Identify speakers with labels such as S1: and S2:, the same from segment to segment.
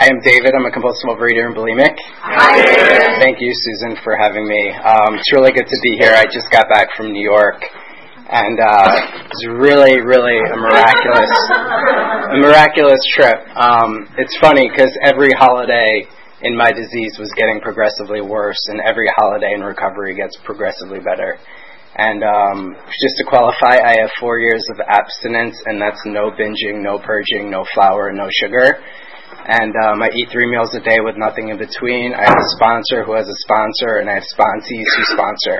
S1: Hi, I'm David. I'm a compulsive overeater and bulimic.
S2: Hi.
S1: Thank you, Susan, for having me. Um, it's really good to be here. I just got back from New York, and uh, it was really, really a miraculous, a miraculous trip. Um, it's funny because every holiday in my disease was getting progressively worse, and every holiday in recovery gets progressively better. And um, just to qualify, I have four years of abstinence, and that's no binging, no purging, no flour, no sugar and um, I eat three meals a day with nothing in between. I have a sponsor who has a sponsor, and I have sponsees who sponsor.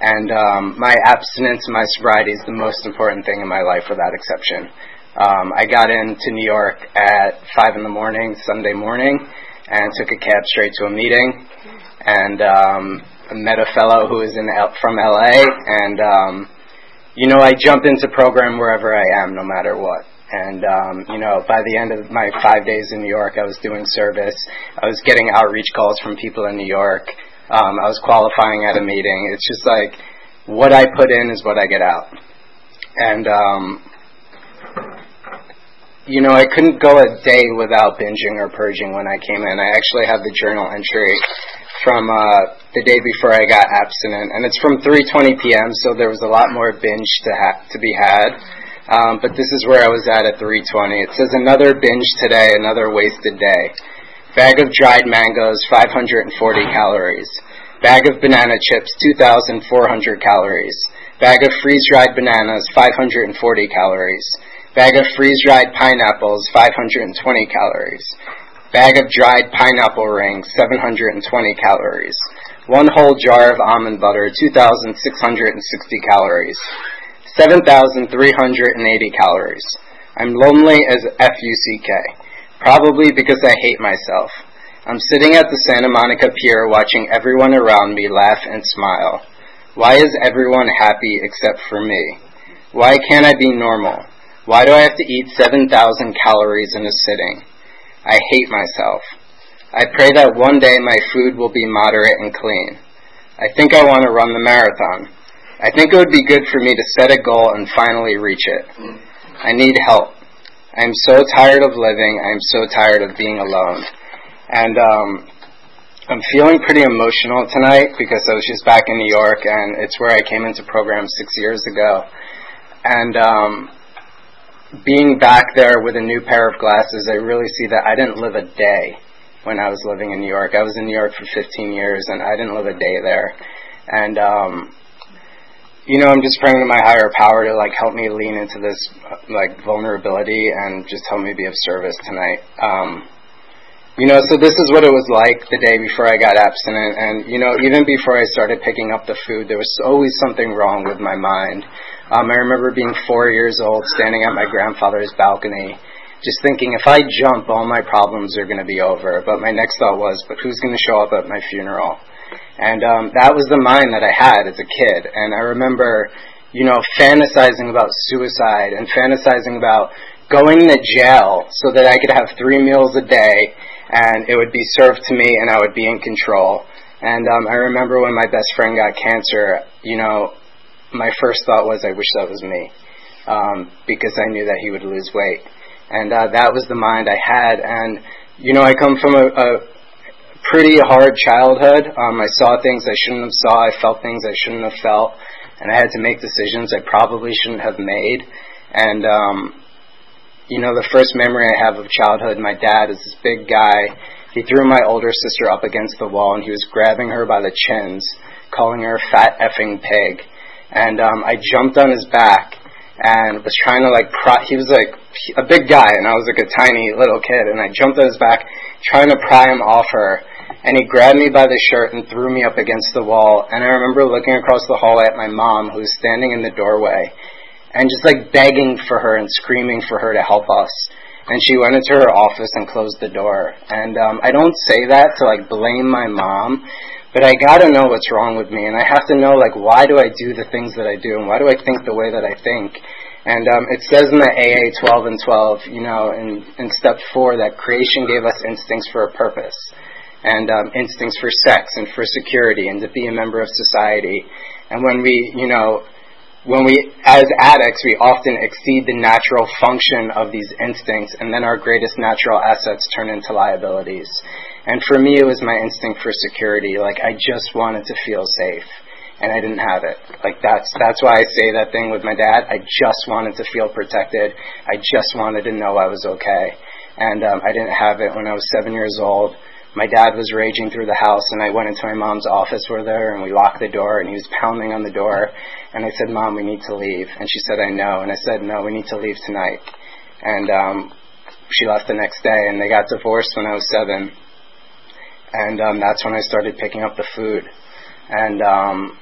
S1: And um, my abstinence, my sobriety is the most important thing in my life, without exception. Um, I got into New York at five in the morning, Sunday morning, and took a cab straight to a meeting, and um, met a fellow who is in L- from LA, and um, you know I jump into program wherever I am, no matter what. And um, you know, by the end of my five days in New York, I was doing service. I was getting outreach calls from people in New York. Um, I was qualifying at a meeting. It's just like what I put in is what I get out. And um, you know, I couldn't go a day without binging or purging when I came in. I actually have the journal entry from uh, the day before I got abstinent, and it's from 3:20 p.m. So there was a lot more binge to ha- to be had. Um, but this is where I was at at 3:20. It says another binge today, another wasted day. Bag of dried mangoes, 540 calories. Bag of banana chips, 2,400 calories. Bag of freeze-dried bananas, 540 calories. Bag of freeze-dried pineapples, 520 calories. Bag of dried pineapple rings, 720 calories. One whole jar of almond butter, 2,660 calories. 7,380 calories. I'm lonely as F-U-C-K. Probably because I hate myself. I'm sitting at the Santa Monica Pier watching everyone around me laugh and smile. Why is everyone happy except for me? Why can't I be normal? Why do I have to eat 7,000 calories in a sitting? I hate myself. I pray that one day my food will be moderate and clean. I think I want to run the marathon. I think it would be good for me to set a goal and finally reach it. I need help. I'm so tired of living. I'm so tired of being alone. And um, I'm feeling pretty emotional tonight because I was just back in New York and it's where I came into program six years ago. And um, being back there with a new pair of glasses, I really see that I didn't live a day when I was living in New York. I was in New York for 15 years and I didn't live a day there. And um, you know, I'm just praying to my higher power to like help me lean into this like vulnerability and just help me be of service tonight. Um, you know, so this is what it was like the day before I got abstinent, and you know, even before I started picking up the food, there was always something wrong with my mind. Um, I remember being four years old, standing at my grandfather's balcony, just thinking, if I jump, all my problems are going to be over. But my next thought was, but who's going to show up at my funeral? And um, that was the mind that I had as a kid. And I remember, you know, fantasizing about suicide and fantasizing about going to jail so that I could have three meals a day and it would be served to me and I would be in control. And um, I remember when my best friend got cancer, you know, my first thought was, I wish that was me. Um, because I knew that he would lose weight. And uh, that was the mind I had. And, you know, I come from a, a pretty hard childhood. Um, I saw things I shouldn't have saw. I felt things I shouldn't have felt, and I had to make decisions I probably shouldn't have made. And um, you know, the first memory I have of childhood, my dad is this big guy. He threw my older sister up against the wall, and he was grabbing her by the chins, calling her a fat effing pig. And um, I jumped on his back and was trying to like pry. He was like a big guy, and I was like a tiny little kid, and I jumped on his back, trying to pry him off her and he grabbed me by the shirt and threw me up against the wall. And I remember looking across the hallway at my mom, who was standing in the doorway, and just like begging for her and screaming for her to help us. And she went into her office and closed the door. And um, I don't say that to like blame my mom, But I gotta know what's wrong with me, and I have to know like why do I do the things that I do, and why do I think the way that I think. And um, it says in the AA 12 and 12, you know, in, in step four, that creation gave us instincts for a purpose, and um, instincts for sex and for security, and to be a member of society. And when we, you know, when we, as addicts, we often exceed the natural function of these instincts, and then our greatest natural assets turn into liabilities. And for me, it was my instinct for security. Like, I just wanted to feel safe, and I didn't have it. Like, that's, that's why I say that thing with my dad. I just wanted to feel protected. I just wanted to know I was okay. And um, I didn't have it when I was seven years old my dad was raging through the house and I went into my mom's office with her and we locked the door and he was pounding on the door and I said, Mom, we need to leave. And she said, I know. And I said, no, we need to leave tonight. And um, she left the next day and they got divorced when I was seven. And um, that's when I started picking up the food. And um,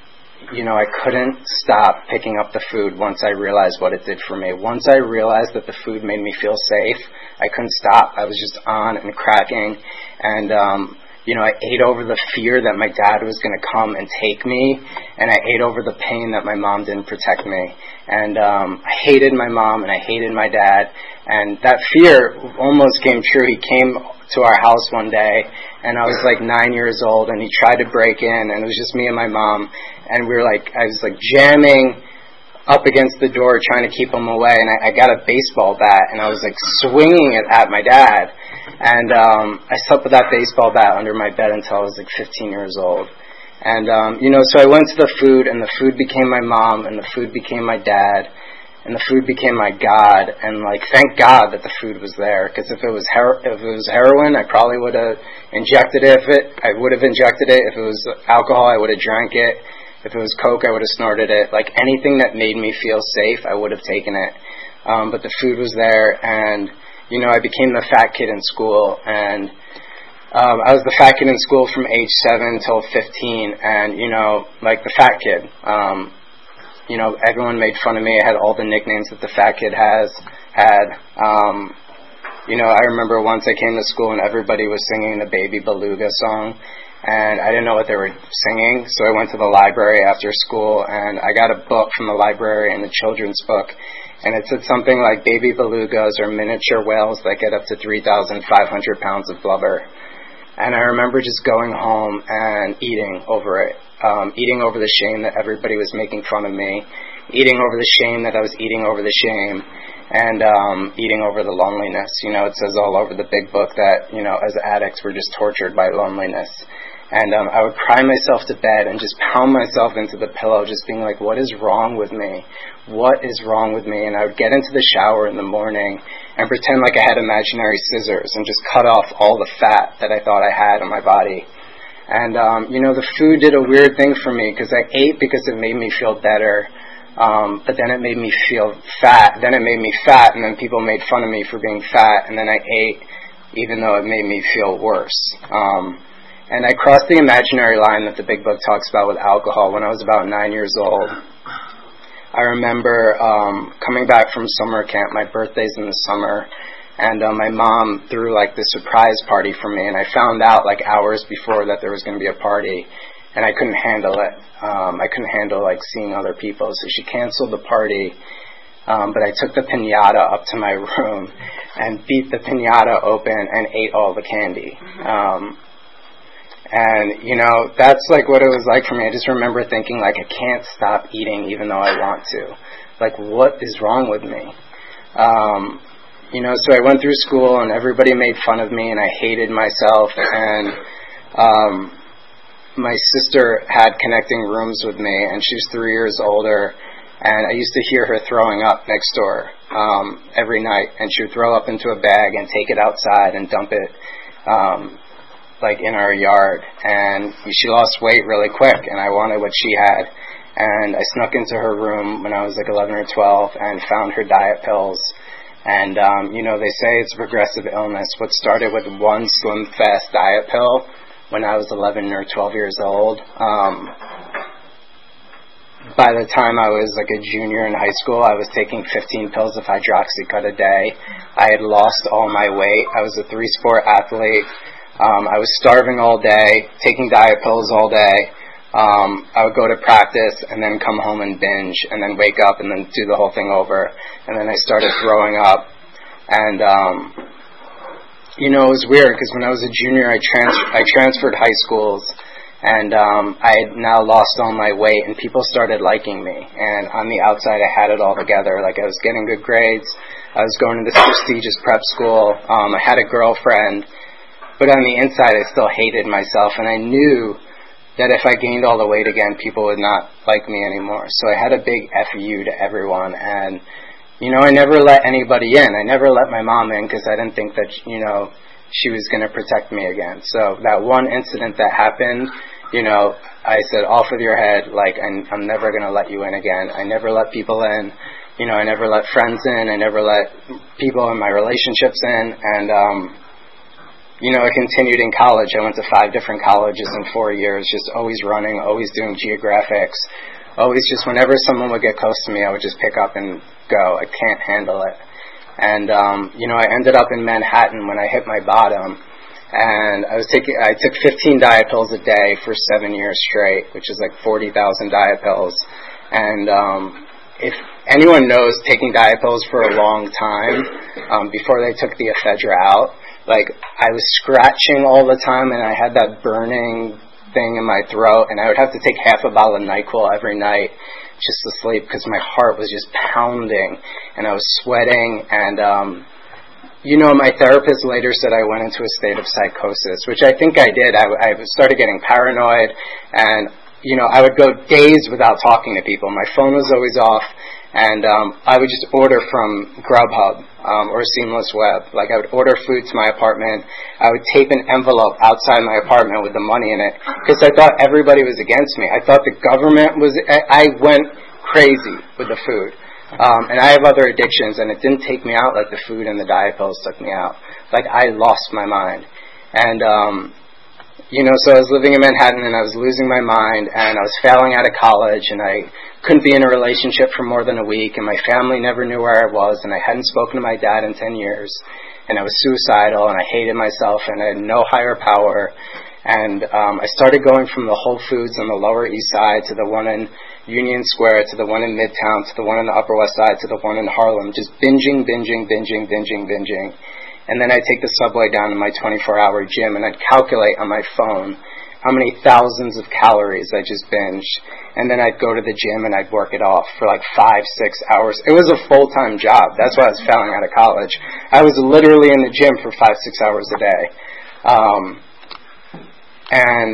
S1: you know, I couldn't stop picking up the food once I realized what it did for me. Once I realized that the food made me feel safe, I couldn't stop. I was just on and cracking. And, um, you know, I ate over the fear that my dad was going to come and take me, and I ate over the pain that my mom didn't protect me. And um, I hated my mom and I hated my dad, and that fear almost came true. He came to our house one day, and I was like nine years old, and he tried to break in, and it was just me and my mom, and we were like, I was like jamming up against the door trying to keep him away, and I, I got a baseball bat, and I was like swinging it at my dad, and um, I slept with that baseball bat under my bed until I was like 15 years old. And um, you know, so I went to the food, and the food became my mom, and the food became my dad, and the food became my god. And like, thank God that the food was there, because if it was her- if it was heroin, I probably would have injected it. If it, I would have injected it. If it was alcohol, I would have drank it. If it was Coke, I would have snorted it. Like anything that made me feel safe, I would have taken it. Um, but the food was there, and you know, I became the fat kid in school, and um, I was the fat kid in school from age seven till fifteen, and you know, like the fat kid. Um, you know, everyone made fun of me. I had all the nicknames that the fat kid has had. Um, you know, I remember once I came to school and everybody was singing the Baby Beluga song, and I didn't know what they were singing, so I went to the library after school and I got a book from the library and a children's book, and it said something like baby belugas are miniature whales that get up to 3,500 pounds of blubber. And I remember just going home and eating over it, um, eating over the shame that everybody was making fun of me, eating over the shame that I was eating over the shame, and um, eating over the loneliness. You know, it says all over the big book that you know, as addicts, we're just tortured by loneliness. And um, I would cry myself to bed and just pound myself into the pillow, just being like, what is wrong with me? What is wrong with me? And I would get into the shower in the morning and pretend like I had imaginary scissors and just cut off all the fat that I thought I had on my body. And, um, you know, the food did a weird thing for me because I ate because it made me feel better. Um, but then it made me feel fat. Then it made me fat, and then people made fun of me for being fat. And then I ate, even though it made me feel worse. Um, and I crossed the imaginary line that the big book talks about with alcohol when I was about nine years old. I remember um, coming back from summer camp. My birthday's in the summer, and uh, my mom threw like this surprise party for me. And I found out like hours before that there was going to be a party, and I couldn't handle it. Um, I couldn't handle like seeing other people, so she canceled the party. Um, but I took the pinata up to my room and beat the pinata open and ate all the candy. Um, and, you know, that's like what it was like for me. I just remember thinking, like, I can't stop eating even though I want to. Like, what is wrong with me? Um, you know, so I went through school and everybody made fun of me and I hated myself. And um, my sister had connecting rooms with me and she's three years older. And I used to hear her throwing up next door um, every night. And she would throw up into a bag and take it outside and dump it um, like in our yard, and she lost weight really quick, and I wanted what she had. And I snuck into her room when I was like 11 or 12 and found her diet pills. And, um, you know, they say it's a progressive illness. What started with one slim fast diet pill when I was 11 or 12 years old, um, by the time I was like a junior in high school, I was taking 15 pills of hydroxycut a day. I had lost all my weight. I was a three sport athlete. Um, I was starving all day, taking diet pills all day. Um, I would go to practice and then come home and binge, and then wake up and then do the whole thing over. And then I started throwing up, and um, you know it was weird because when I was a junior, I trans- I transferred high schools and um, I had now lost all my weight, and people started liking me. And on the outside, I had it all together. Like I was getting good grades, I was going to this prestigious prep school. Um, I had a girlfriend, but on the inside, I still hated myself, and I knew that if I gained all the weight again, people would not like me anymore. So I had a big fu to everyone, and you know, I never let anybody in. I never let my mom in because I didn't think that you know she was going to protect me again. So that one incident that happened, you know, I said, off with your head, like, I'm, I'm never going to let you in again. I never let people in. You know, I never let friends in. I never let people in my relationships in. And, um, you know, I continued in college. I went to five different colleges in four years, just always running, always doing geographics, always just whenever someone would get close to me, I would just pick up and go. I can't handle it. And um, you know, I ended up in Manhattan when I hit my bottom, and I was taking I took 15 diet pills a day for seven years straight, which is like 40,000 diet pills. And um, if anyone knows taking diet pills for a long time, um, before they took the ephedra out, like I was scratching all the time, and I had that burning thing in my throat, and I would have to take half a bottle of Nyquil every night just to sleep because my heart was just pounding and I was sweating and um you know my therapist later said I went into a state of psychosis which I think I did. I, I started getting paranoid and you know I would go days without talking to people. My phone was always off and um, I would just order from Grubhub um, or Seamless Web. Like I would order food to my apartment. I would tape an envelope outside my apartment with the money in it because I thought everybody was against me. I thought the government was. I, I went crazy with the food. Um, and I have other addictions, and it didn't take me out like the food and the diet pills took me out. Like I lost my mind, and um, you know, so I was living in Manhattan and I was losing my mind and I was failing out of college and I couldn't be in a relationship for more than a week and my family never knew where I was and I hadn't spoken to my dad in 10 years and I was suicidal and I hated myself and I had no higher power. And um, I started going from the Whole Foods on the Lower East Side to the one in Union Square to the one in Midtown to the one in the Upper West Side to the one in Harlem, just binging, binging, binging, binging, binging and then I'd take the subway down to my 24-hour gym, and I'd calculate on my phone how many thousands of calories I just binged, and then I'd go to the gym and I'd work it off for like five, six hours. It was a full-time job. That's why I was failing out of college. I was literally in the gym for five, six hours a day. Um, and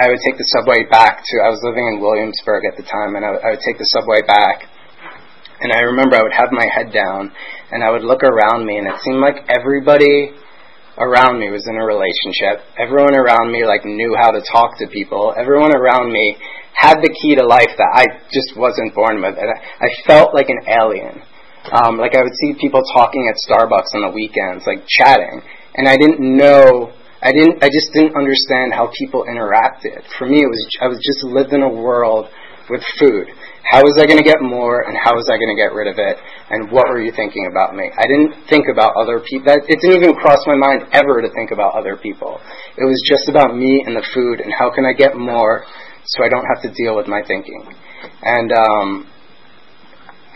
S1: I would take the subway back to, I was living in Williamsburg at the time, and I, I would take the subway back and I remember I would have my head down and I would look around me and it seemed like everybody around me was in a relationship. Everyone around me like knew how to talk to people. Everyone around me had the key to life that I just wasn't born with. And I, I felt like an alien. Um, like I would see people talking at Starbucks on the weekends, like chatting, and I didn't know. I didn't. I just didn't understand how people interacted. For me, it was. I was just lived in a world with food. How was I going to get more, and how was I going to get rid of it, and what were you thinking about me? I didn't think about other people. It didn't even cross my mind ever to think about other people. It was just about me and the food, and how can I get more so I don't have to deal with my thinking. And um,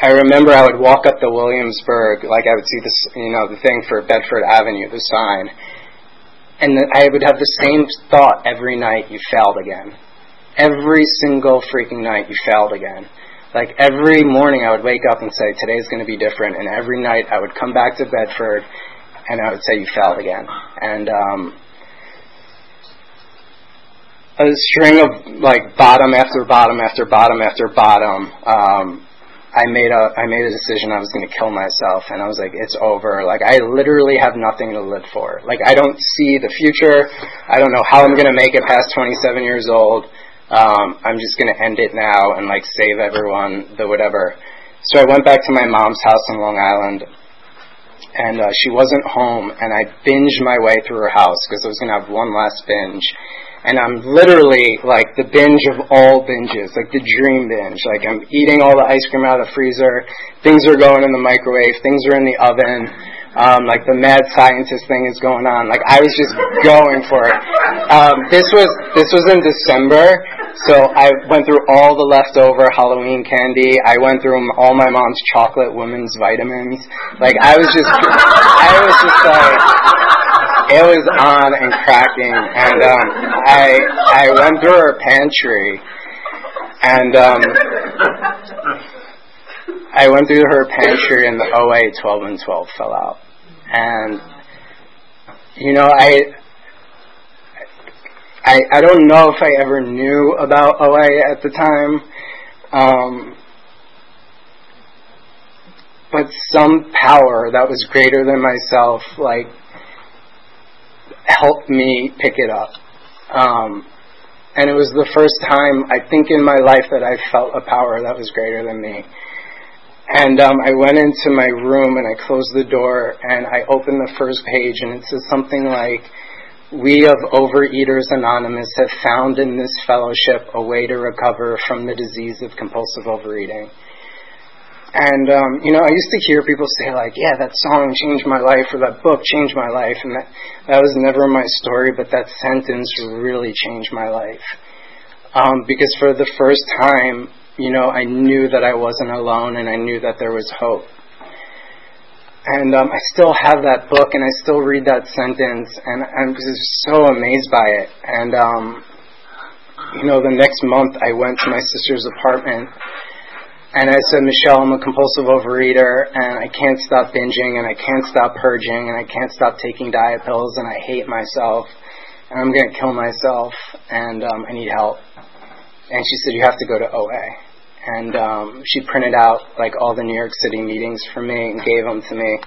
S1: I remember I would walk up the Williamsburg, like I would see this, you know, the thing for Bedford Avenue, the sign, and I would have the same thought every night: you failed again every single freaking night you failed again. Like every morning I would wake up and say, today's going to be different. And every night I would come back to Bedford and I would say, you failed again. And, um, a string of like bottom after bottom after bottom after bottom. Um, I made a I made a decision I was going to kill myself, and I was like, it's over. Like I literally have nothing to live for. Like I don't see the future. I don't know how I'm going to make it past 27 years old um, I'm just going to end it now and like save everyone, the whatever. So I went back to my mom's house in Long Island, and uh, she wasn't home, and I binged my way through her house because I was going to have one last binge. And I'm literally like the binge of all binges, like the dream binge. Like I'm eating all the ice cream out of the freezer, things are going in the microwave, things are in the oven. Um, like the mad scientist thing is going on. Like I was just going for it. Um, this was this was in December, so I went through all the leftover Halloween candy. I went through all my mom's chocolate women's vitamins. Like I was just, I was just like, it was on and cracking. And um, I I went through her pantry, and um, I went through her pantry, and the OA 12 and 12 fell out. And you know, I I, I don't know if I ever knew about OA at the time, um, but some power that was greater than myself, like, helped me pick it up. Um, and it was the first time, I think, in my life that I felt a power that was greater than me. And um, I went into my room and I closed the door and I opened the first page and it says something like, we of Overeaters Anonymous have found in this fellowship a way to recover from the disease of compulsive overeating. And, um, you know, I used to hear people say, like, yeah, that song changed my life, or that book changed my life, and that, that was never my story, but that sentence really changed my life. Um, because for the first time, you know, I knew that I wasn't alone, and I knew that there was hope. And um, I still have that book, and I still read that sentence, and I'm just so amazed by it. And um, you know, the next month I went to my sister's apartment, and I said, Michelle, I'm a compulsive overeater, and I can't stop binging, and I can't stop purging, and I can't stop taking diet pills, and I hate myself, and I'm going to kill myself, and um, I need help. And she said, you have to go to OA and um, she printed out like all the New York City meetings for me and gave them to me.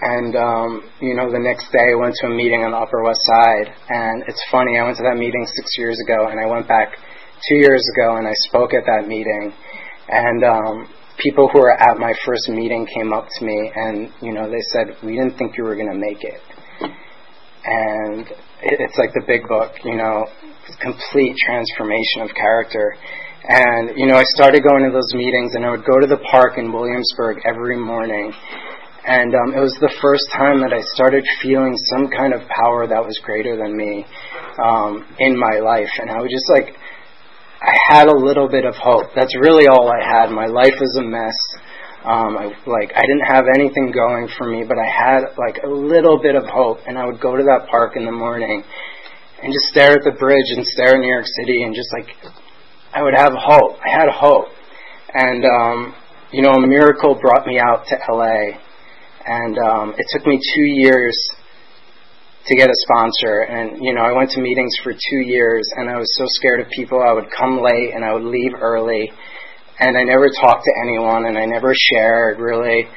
S1: And um, you know, the next day I went to a meeting on the Upper West Side, and it's funny. I went to that meeting six years ago, and I went back two years ago, and I spoke at that meeting, and um, people who were at my first meeting came up to me, and you know, they said, "We didn't think you were going to make it." And it's like the big book, you know, complete transformation of character. And, you know, I started going to those meetings and I would go to the park in Williamsburg every morning. And um, it was the first time that I started feeling some kind of power that was greater than me um, in my life. And I was just like, I had a little bit of hope. That's really all I had. My life was a mess. Um, I like I didn't have anything going for me, but I had like a little bit of hope, and I would go to that park in the morning and just stare at the bridge and stare at New York City and just like I would have hope. I had hope. And, um, you know, a miracle brought me out to LA. And um, it took me two years to get a sponsor. And, you know, I went to meetings for two years and I was so scared of people. I would come late and I would leave early. And I never talked to anyone and I never shared really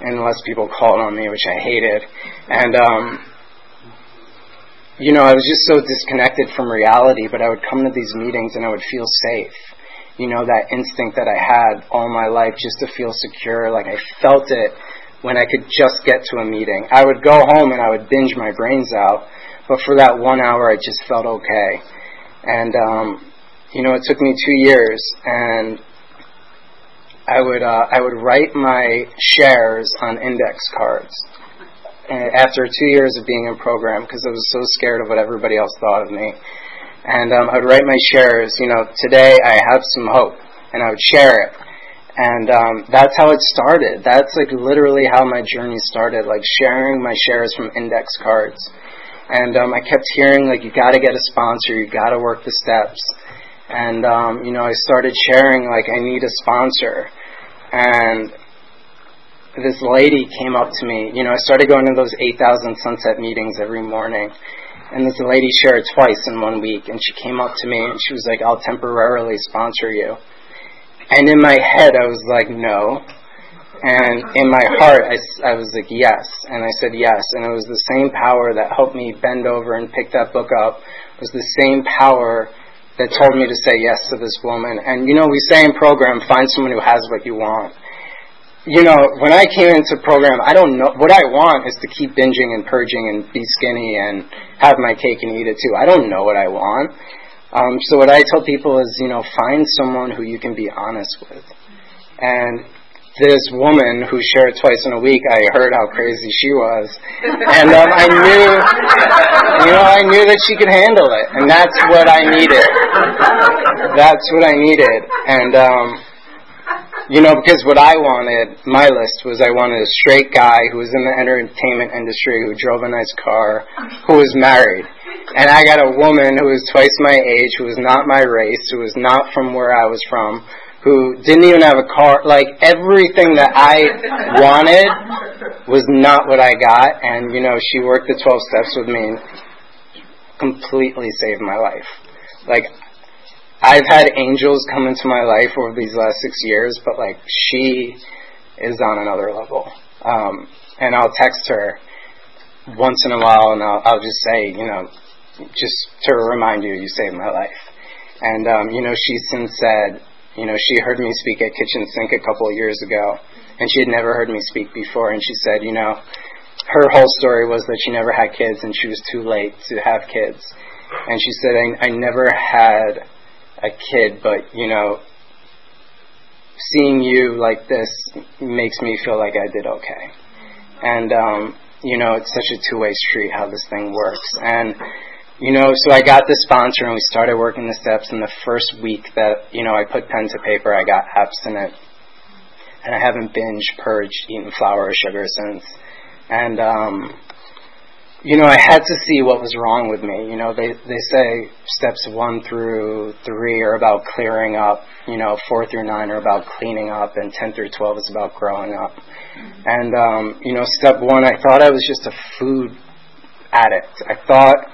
S1: unless people called on me, which I hated. And, um, you know, I was just so disconnected from reality, but I would come to these meetings and I would feel safe. You know, that instinct that I had all my life just to feel secure, like I felt it when I could just get to a meeting. I would go home and I would binge my brains out, but for that one hour I just felt okay. And, um, you know, it took me two years and I would, uh, I would write my shares on index cards after two years of being in program because I was so scared of what everybody else thought of me. And um, I would write my shares, you know, today I have some hope, and I would share it. And um, that's how it started. That's like literally how my journey started, like sharing my shares from index cards. And um, I kept hearing like you got to get a sponsor, you got to work the steps. And um, you know, I started sharing like I need a sponsor. And this lady came up to me. You know, I started going to those 8,000 sunset meetings every morning. And this lady shared twice in one week. And she came up to me and she was like, I'll temporarily sponsor you. And in my head, I was like, no. And in my heart, I, I was like, yes. And I said yes. And it was the same power that helped me bend over and pick that book up. It was the same power that told me to say yes to this woman. And you know, we say in program, find someone who has what you want you know, when I came into program, I don't know what I want is to keep binging and purging and be skinny and have my cake and eat it too. I don't know what I want. Um, so what I tell people is, you know, find someone who you can be honest with. And this woman who shared twice in a week, I heard how crazy she was, and um, I knew, you know, I knew that she could handle it, and that's what I needed. That's what I needed, and um, you know, because what I wanted, my list was I wanted a straight guy who was in the entertainment industry, who drove a nice car, who was married, and I got a woman who was twice my age, who was not my race, who was not from where I was from who didn't even have a car. Like everything that I wanted was not what I got. And, you know, she worked the 12 steps with me and completely saved my life. Like, I've had angels come into my life over these last six years, but like, she is on another level. Um, and I'll text her once in a while and I'll, I'll just say, you know, just to remind you, you saved my life. And, um, you know, she since said, you know, she heard me speak at Kitchen Sink a couple of years ago, and she had never heard me speak before, and she said, you know, her whole story was that she never had kids and she was too late to have kids. And she said, I, I never had a kid, but, you know, seeing you like this makes me feel like I did okay. And, um, you know, it's such a two-way street how this thing works. And, you know, so I got the sponsor and we started working the steps. And the first week that, you know, I put pen to paper, I got abstinent. And I haven't binge, purged, eaten flour or sugar since. And, um, you know, I had to see what was wrong with me. You know, they, they say steps one through three are about clearing up, you know, four through nine are about cleaning up, and ten through twelve is about growing up. And, um, you know, step one, I thought I was just a food addict. I thought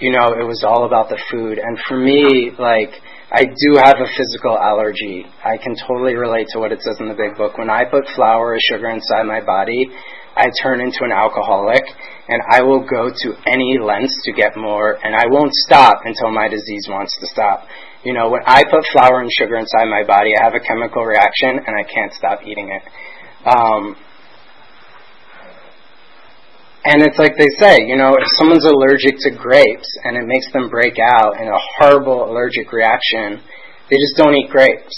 S1: you know, it was all about the food. And for me, like, I do have a physical allergy. I can totally relate to what it says in the big book. When I put flour or sugar inside my body, I turn into an alcoholic and I will go to any lengths to get more and I won't stop until my disease wants to stop. You know, when I put flour and sugar inside my body, I have a chemical reaction and I can't stop eating it. Um, and it's like they say, you know, if someone's allergic to grapes and it makes them break out in a horrible allergic reaction, they just don't eat grapes.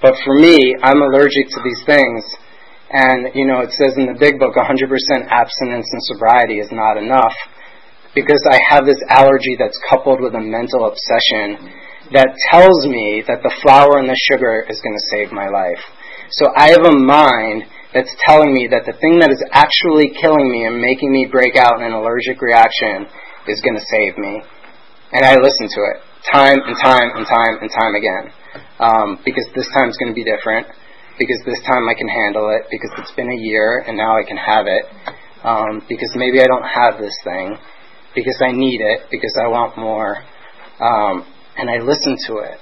S1: But for me, I'm allergic to these things. And, you know, it says in the big book 100% abstinence and sobriety is not enough because I have this allergy that's coupled with a mental obsession that tells me that the flour and the sugar is going to save my life. So I have a mind that's telling me that the thing that is actually killing me and making me break out in an allergic reaction is going to save me. And I listen to it time and time and time and time again. Um, because this time is going to be different. Because this time I can handle it. Because it's been a year and now I can have it. Um, because maybe I don't have this thing. Because I need it. Because I want more. Um, and I listen to it.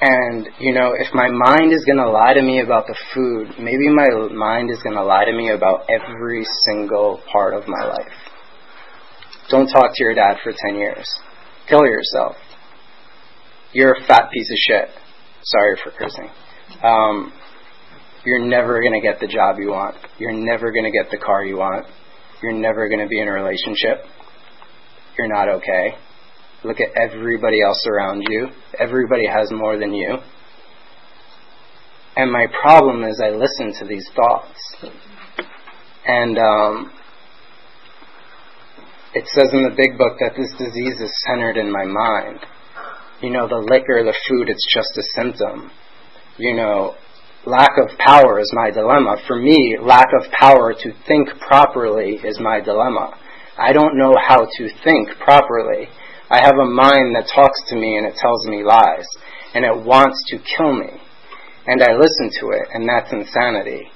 S1: And, you know, if my mind is going to lie to me about the food, maybe my mind is going to lie to me about every single part of my life. Don't talk to your dad for 10 years. Kill yourself. You're a fat piece of shit. Sorry for cursing. Um, you're never going to get the job you want. You're never going to get the car you want. You're never going to be in a relationship. You're not okay. Look at everybody else around you. Everybody has more than you. And my problem is I listen to these thoughts. And um, it says in the big book that this disease is centered in my mind. You know, the liquor, the food, it's just a symptom. You know, lack of power is my dilemma. For me, lack of power to think properly is my dilemma. I don't know how to think properly. I have a mind that talks to me and it tells me lies, and it wants to kill me. And I listen to it, and that's insanity.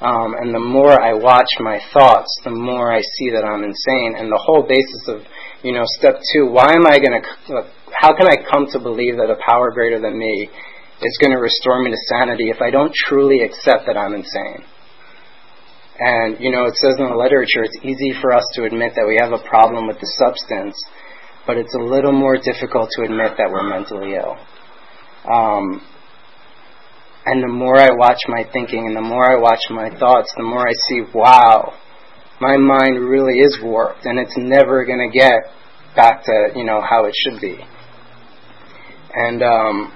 S1: Um, and the more I watch my thoughts, the more I see that I'm insane. And the whole basis of, you know, step two, why am I going to, how can I come to believe that a power greater than me is going to restore me to sanity if I don't truly accept that I'm insane? And, you know, it says in the literature, it's easy for us to admit that we have a problem with the substance, but it's a little more difficult to admit that we're mentally ill. Um, and the more I watch my thinking and the more I watch my thoughts, the more I see, wow, my mind really is warped and it's never going to get back to, you know, how it should be. And, um,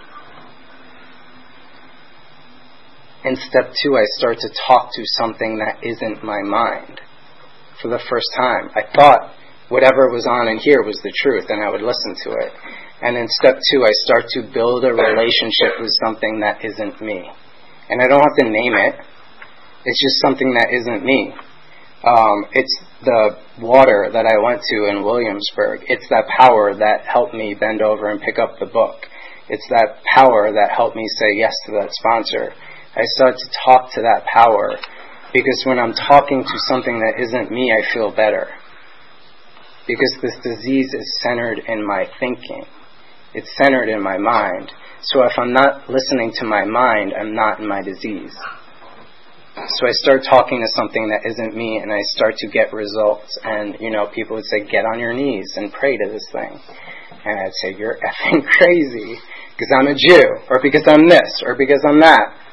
S1: In step two, I start to talk to something that isn't my mind for the first time. I thought whatever was on in here was the truth and I would listen to it. And in step two, I start to build a relationship with something that isn't me. And I don't have to name it. It's just something that isn't me. Um, it's the water that I went to in Williamsburg. It's that power that helped me bend over and pick up the book. It's that power that helped me say yes to that sponsor. I start to talk to that power because when I'm talking to something that isn't me, I feel better. Because this disease is centered in my thinking. It's centered in my mind. So if I'm not listening to my mind, I'm not in my disease. So I start talking to something that isn't me and I start to get results. And, you know, people would say, get on your knees and pray to this thing. And I'd say, you're effing crazy because I'm a Jew or because I'm this or because I'm that.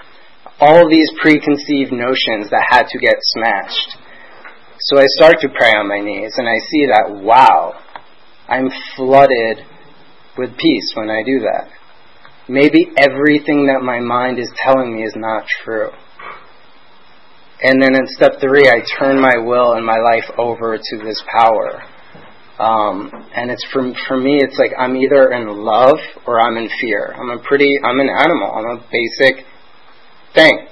S1: All these preconceived notions that had to get smashed. So I start to pray on my knees and I see that, wow, I'm flooded with peace when I do that. Maybe everything that my mind is telling me is not true. And then in step three, I turn my will and my life over to this power. Um, and it's for for me, it's like I'm either in love or I'm in fear. I'm a pretty, I'm an animal. I'm a basic thing.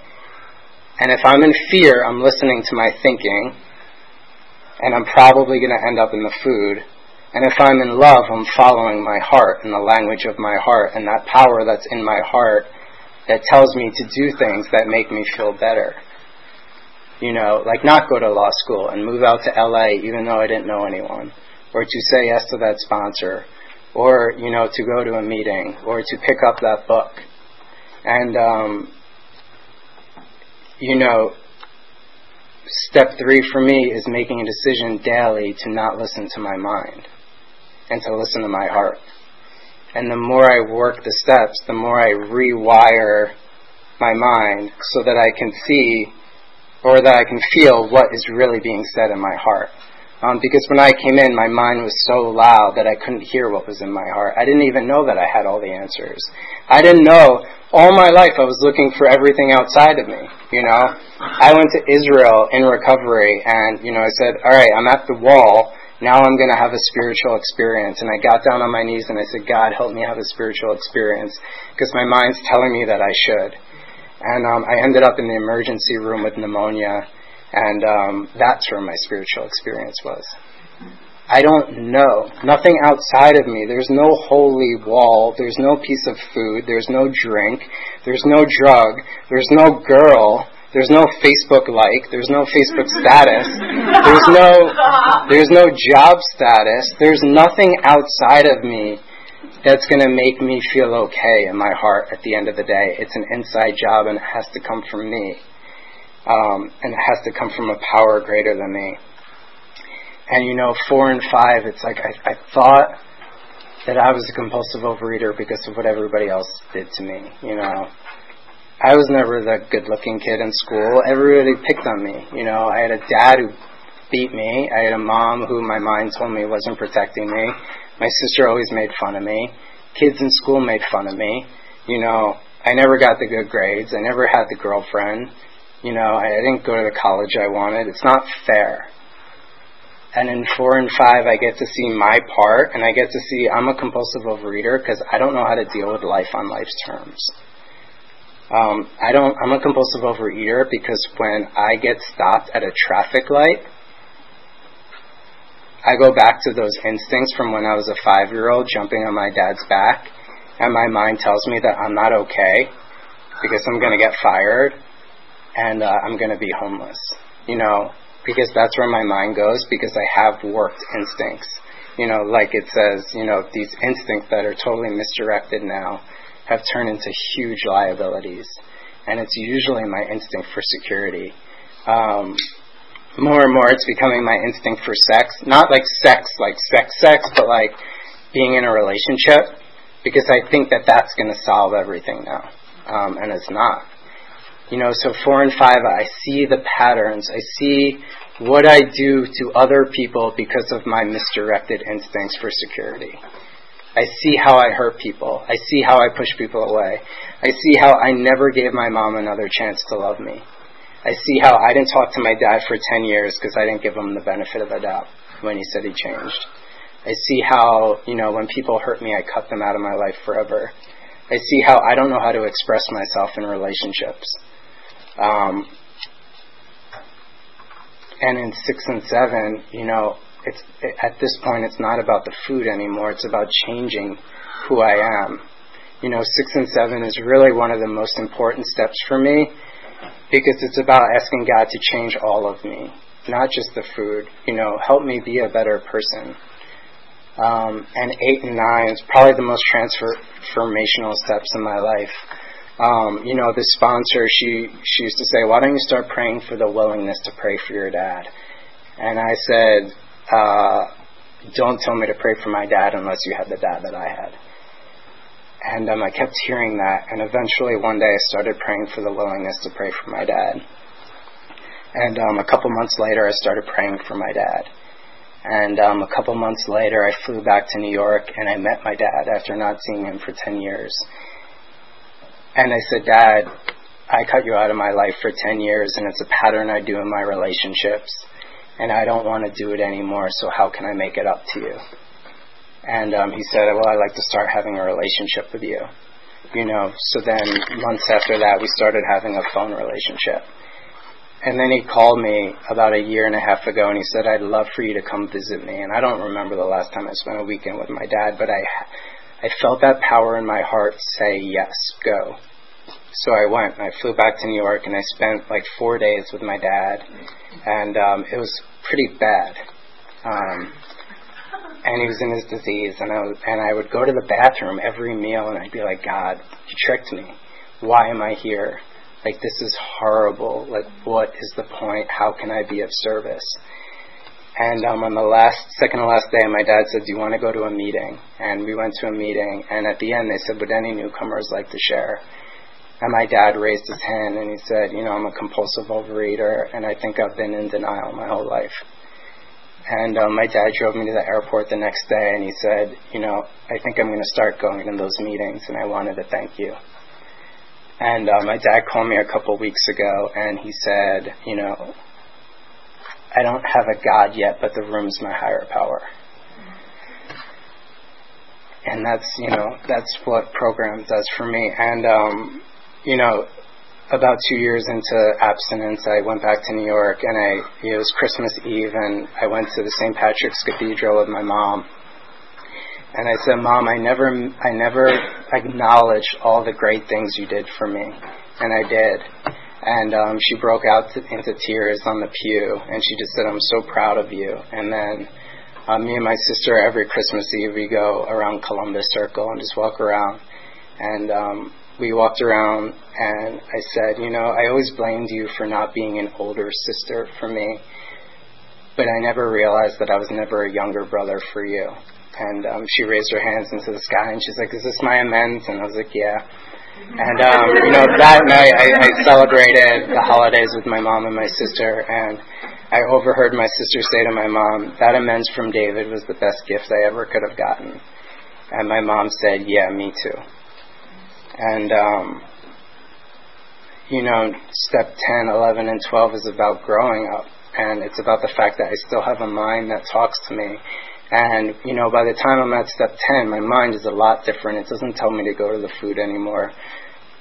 S1: And if I'm in fear, I'm listening to my thinking, and I'm probably going to end up in the food. And if I'm in love, I'm following my heart and the language of my heart and that power that's in my heart that tells me to do things that make me feel better you know, like not go to law school and move out to LA even though I didn't know anyone, or to say yes to that sponsor, or, you know, to go to a meeting, or to pick up that book. And, um, you know, step three for me is making a decision daily to not listen to my mind and to listen to my heart. And the more I work the steps, the more I rewire my mind so that I can see or that I can feel what is really being said in my heart. Um, because when I came in, my mind was so loud that I couldn't hear what was in my heart. I didn't even know that I had all the answers. I didn't know. All my life I was looking for everything outside of me, you know. I went to Israel in recovery and, you know, I said, alright, I'm at the wall. Now I'm going to have a spiritual experience. And I got down on my knees and I said, God, help me have a spiritual experience because my mind's telling me that I should and um, I ended up in the emergency room with pneumonia, and um, that's where my spiritual experience was. I don't know. Nothing outside of me. There's no holy wall. There's no piece of food. There's no drink. There's no drug. There's no girl. There's no Facebook like. There's no Facebook status. There's no, there's no job status. There's nothing outside of me that's going to make me feel okay in my heart at the end of the day. It's an inside job and it has to come from me. Um, and it has to come from a power greater than me. And you know, four and five, it's like I, I thought that I was a compulsive overeater because of what everybody else did to me. You know, I was never the good looking kid in school. Everybody picked on me. You know, I had a dad who beat me. I had a mom who my mind told me wasn't protecting me. My sister always made fun of me. Kids in school made fun of me. You know, I never got the good grades. I never had the girlfriend. You know, I didn't go to the college I wanted. It's not fair. And in four and five, I get to see my part, and I get to see I'm a compulsive overeater because I don't know how to deal with life on life's terms. Um, I don't. I'm a compulsive overeater because when I get stopped at a traffic light, I go back to those instincts from when I was a five year old jumping on my dad's back, and my mind tells me that I'm not okay because I'm going to get fired and uh, I'm going to be homeless. You know, because that's where my mind goes because I have worked instincts. You know, like it says, you know, these instincts that are totally misdirected now have turned into huge liabilities. And it's usually my instinct for security. Um, more and more it's becoming my instinct for sex. Not like sex, like sex, sex, but like being in a relationship because I think that that's going to solve everything now. Um, and it's not. You know, so four and five, I see the patterns. I see what I do to other people because of my misdirected instincts for security. I see how I hurt people. I see how I push people away. I see how I never gave my mom another chance to love me. I see how I didn't talk to my dad for 10 years because I didn't give him the benefit of the doubt when he said he changed. I see how, you know, when people hurt me, I cut them out of my life forever. I see how I don't know how to express myself in relationships. Um, and in six and seven, you know, it's at this point it's not about the food anymore. It's about changing who I am. You know, six and seven is really one of the most important steps for me because it's about asking God to change all of me, not just the food. You know, help me be a better person. Um, and eight and nine is probably the most transformational steps in my life. Um, you know, the sponsor, she she used to say, "Why don't you start praying for the willingness to pray for your dad?" And I said, uh, don't tell me to pray for my dad unless you have the dad that I had. And um, I kept hearing that, and eventually one day I started praying for the willingness to pray for my dad. And um, a couple months later, I started praying for my dad. And um, a couple months later, I flew back to New York and I met my dad after not seeing him for 10 years. And I said, Dad, I cut you out of my life for 10 years, and it's a pattern I do in my relationships and I don't want to do it anymore, so how can I make it up to you? And um, he said, Well, I'd like to start having a relationship with you. You know, so then months after that, we started having a phone relationship. And then he called me about a year and a half ago and he said, I'd love for you to come visit me. And I don't remember the last time I spent a weekend with my dad, but I, I felt that power in my heart say, yes, go. So I went. I flew back to New York and I spent like four days with my dad, and um, it was pretty bad. Um, and he was in his disease, and I was, and I would go to the bathroom every meal, and I'd be like, God, you tricked me. Why am I here? Like this is horrible. Like what is the point? How can I be of service? And um, on the last, second to last day, my dad said, "Do you want to go to a meeting?" And we went to a meeting, and at the end, they said, "Would any newcomers like to share?" And my dad raised his hand and he said, You know, I'm a compulsive overeater and I think I've been in denial my whole life. And um, my dad drove me to the airport the next day and he said, You know, I think I'm going to start going in those meetings and I wanted to thank you. And uh, my dad called me a couple weeks ago and he said, You know, I don't have a God yet, but the room's my higher power. And that's, you know, that's what program does for me. And, um, you know, about two years into abstinence, I went back to New York, and I it was Christmas Eve, and I went to the St. Patrick's Cathedral with my mom. And I said, "Mom, I never, I never acknowledged all the great things you did for me, and I did." And um, she broke out to, into tears on the pew, and she just said, "I'm so proud of you." And then uh, me and my sister, every Christmas Eve, we go around Columbus Circle and just walk around, and um, we walked around and I said, you know, I always blamed you for not being an older sister for me, but I never realized that I was never a younger brother for you. And um, she raised her hands into the sky and she's like, is this my amends? And I was like, yeah. And, um, you know, that night I, I celebrated the holidays with my mom and my sister and I overheard my sister say to my mom, that amends from David was the best gift I ever could have gotten. And my mom said, yeah, me too. And, um, you know, step 10, 11, and 12 is about growing up. And it's about the fact that I still have a mind that talks to me. And, you know, by the time I'm at step 10, my mind is a lot different. It doesn't tell me to go to the food anymore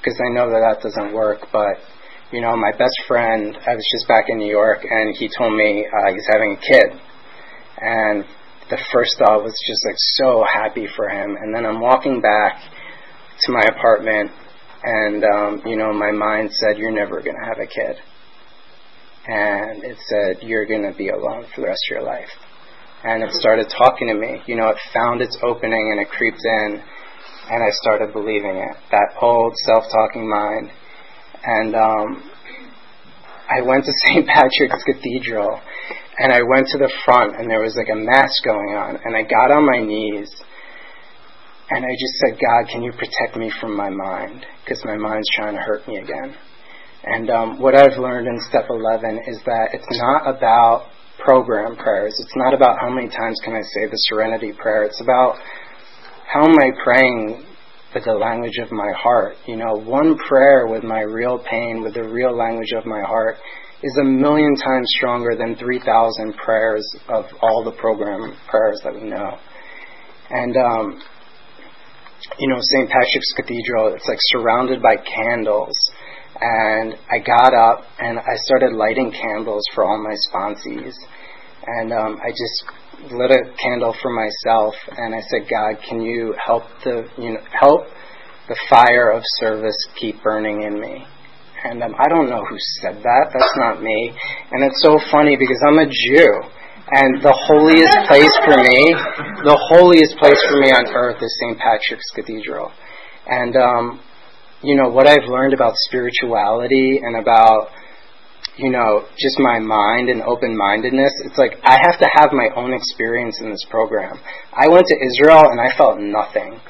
S1: because I know that that doesn't work. But, you know, my best friend, I was just back in New York and he told me uh, he's having a kid. And the first thought was just like so happy for him. And then I'm walking back to my apartment, and um, you know, my mind said, "You're never going to have a kid," and it said, "You're going to be alone for the rest of your life." And it started talking to me. You know, it found its opening and it creeped in, and I started believing it. That old self-talking mind, and um, I went to St. Patrick's Cathedral, and I went to the front, and there was like a mass going on, and I got on my knees and I just said, God, can you protect me from my mind? Because my mind's trying to hurt me again. And um, what I've learned in step 11 is that it's not about program prayers. It's not about how many times can I say the serenity prayer. It's about how am I praying with the language of my heart? You know, one prayer with my real pain, with the real language of my heart, is a million times stronger than 3,000 prayers of all the program prayers that we know. And, um, you know, St. Patrick's Cathedral, it's like surrounded by candles. And I got up and I started lighting candles for all my sponsees. And um, I just lit a candle for myself and I said, God, can you help the, you know, help the fire of service keep burning in me? And um, I don't know who said that. That's not me. And it's so funny because I'm a Jew. And the holiest place for me, the holiest place for me on earth is St. Patrick's Cathedral. And, um, you know, what I've learned about spirituality and about, you know, just my mind and open mindedness, it's like I have to have my own experience in this program. I went to Israel and I felt nothing.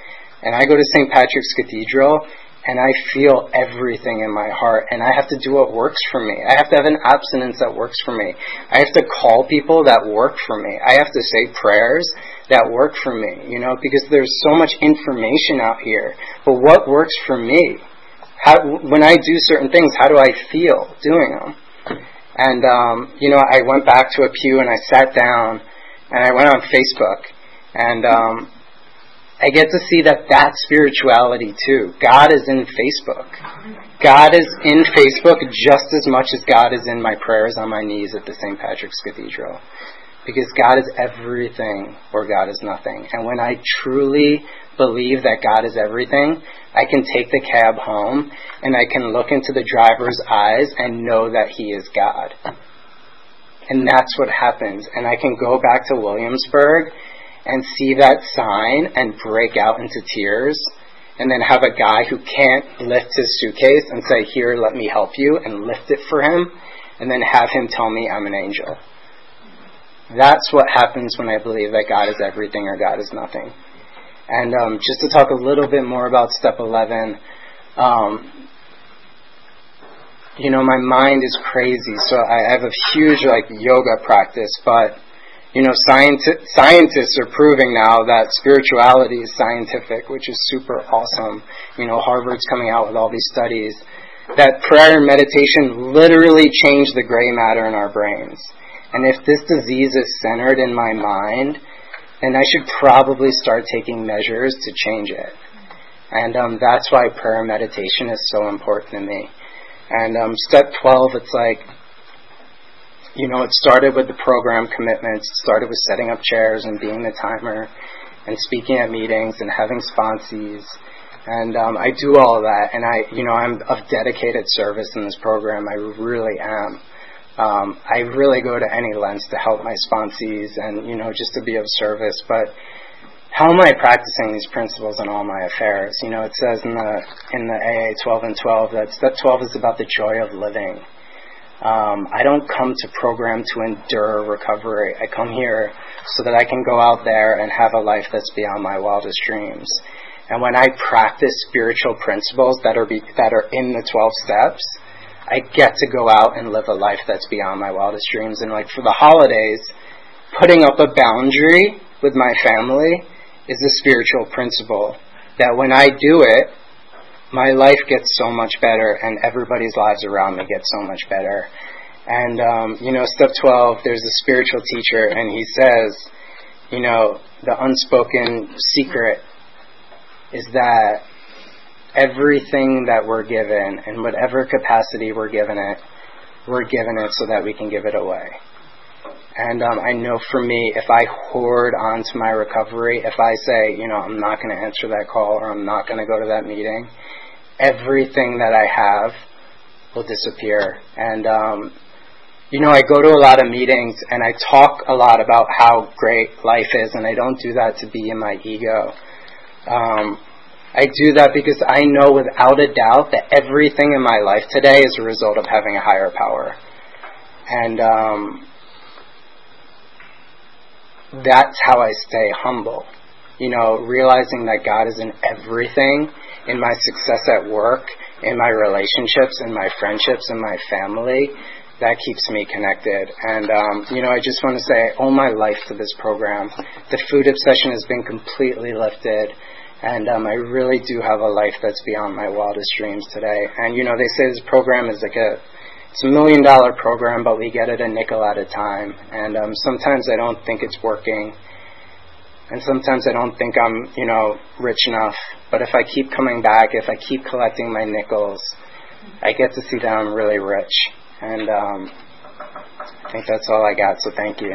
S1: And I go to St. Patrick's Cathedral and I feel everything in my heart, and I have to do what works for me. I have to have an abstinence that works for me. I have to call people that work for me. I have to say prayers that work for me, you know, because there's so much information out here. But what works for me? How, when I do certain things, how do I feel doing them? And, um, you know, I went back to a pew and I sat down and I went on Facebook and, um, I get to see that that's spirituality too. God is in Facebook. God is in Facebook just as much as God is in my prayers on my knees at the St. Patrick's Cathedral. Because God is everything or God is nothing. And when I truly believe that God is everything, I can take the cab home and I can look into the driver's eyes and know that he is God. And that's what happens. And I can go back to Williamsburg and see that sign and break out into tears and then have a guy who can't lift his suitcase and say, Here, let me help you, and lift it for him, and then have him tell me I'm an angel. That's what happens when I believe that God is everything or God is nothing. And um, just to talk a little bit more about step 11, um, you know, my mind is crazy, so I have a huge like yoga practice, but you know, scienti- scientists are proving now that spirituality is scientific, which is super awesome. You know, Harvard's coming out with all these studies that prayer and meditation literally change the gray matter in our brains. And if this disease is centered in my mind, then I should probably start taking measures to change it. And um, that's why prayer meditation is so important to me. And um, step 12, it's like you know, it started with the program commitments, it started with setting up chairs and being the timer and speaking at meetings and having sponsees. And um, I do all of that, and I, you know, I'm of dedicated service in this program. I really am. Um, I really go to any lengths to help my sponsees and, you know, just to be of service. But how am I practicing these principles in all my affairs? You know, it says in the in the AA 12 and 12 that step 12 is about the joy of living. Um, I don't come to program to endure recovery. I come here so that I can go out there and have a life that's beyond my wildest dreams. And when I practice spiritual principles that are be, that are in the 12 steps, I get to go out and live a life that's beyond my wildest dreams. And like for the holidays, putting up a boundary with my family is a spiritual principle that when I do it, my life gets so much better and everybody's lives around me get so much better. And, um, you know, step 12, there's a spiritual teacher and he says, you know, the unspoken secret is that everything that we're given, in whatever capacity we're given it, we're given it so that we can give it away. And um, I know for me, if I hoard onto my recovery, if I say, you know, I'm not going to answer that call or I'm not going to go to that meeting, everything that I have will disappear. And, um, you know, I go to a lot of meetings and I talk a lot about how great life is, and I don't do that to be in my ego. Um, I do that because I know without a doubt that everything in my life today is a result of having a higher power. And um, that's how I stay humble. You know, realizing that God is in everything in my success at work, in my relationships, in my friendships, in my family, that keeps me connected. And, um, you know, I just want to say I owe my life to this program. The food obsession has been completely lifted. And um, I really do have a life that's beyond my wildest dreams today. And you know, they say this program is like a it's a million dollar program, but we get it a nickel at a time. And um, sometimes I don't think it's working, and sometimes I don't think I'm you know rich enough. But if I keep coming back, if I keep collecting my nickels, I get to see that I'm really rich. And um, I think that's all I got. So thank you.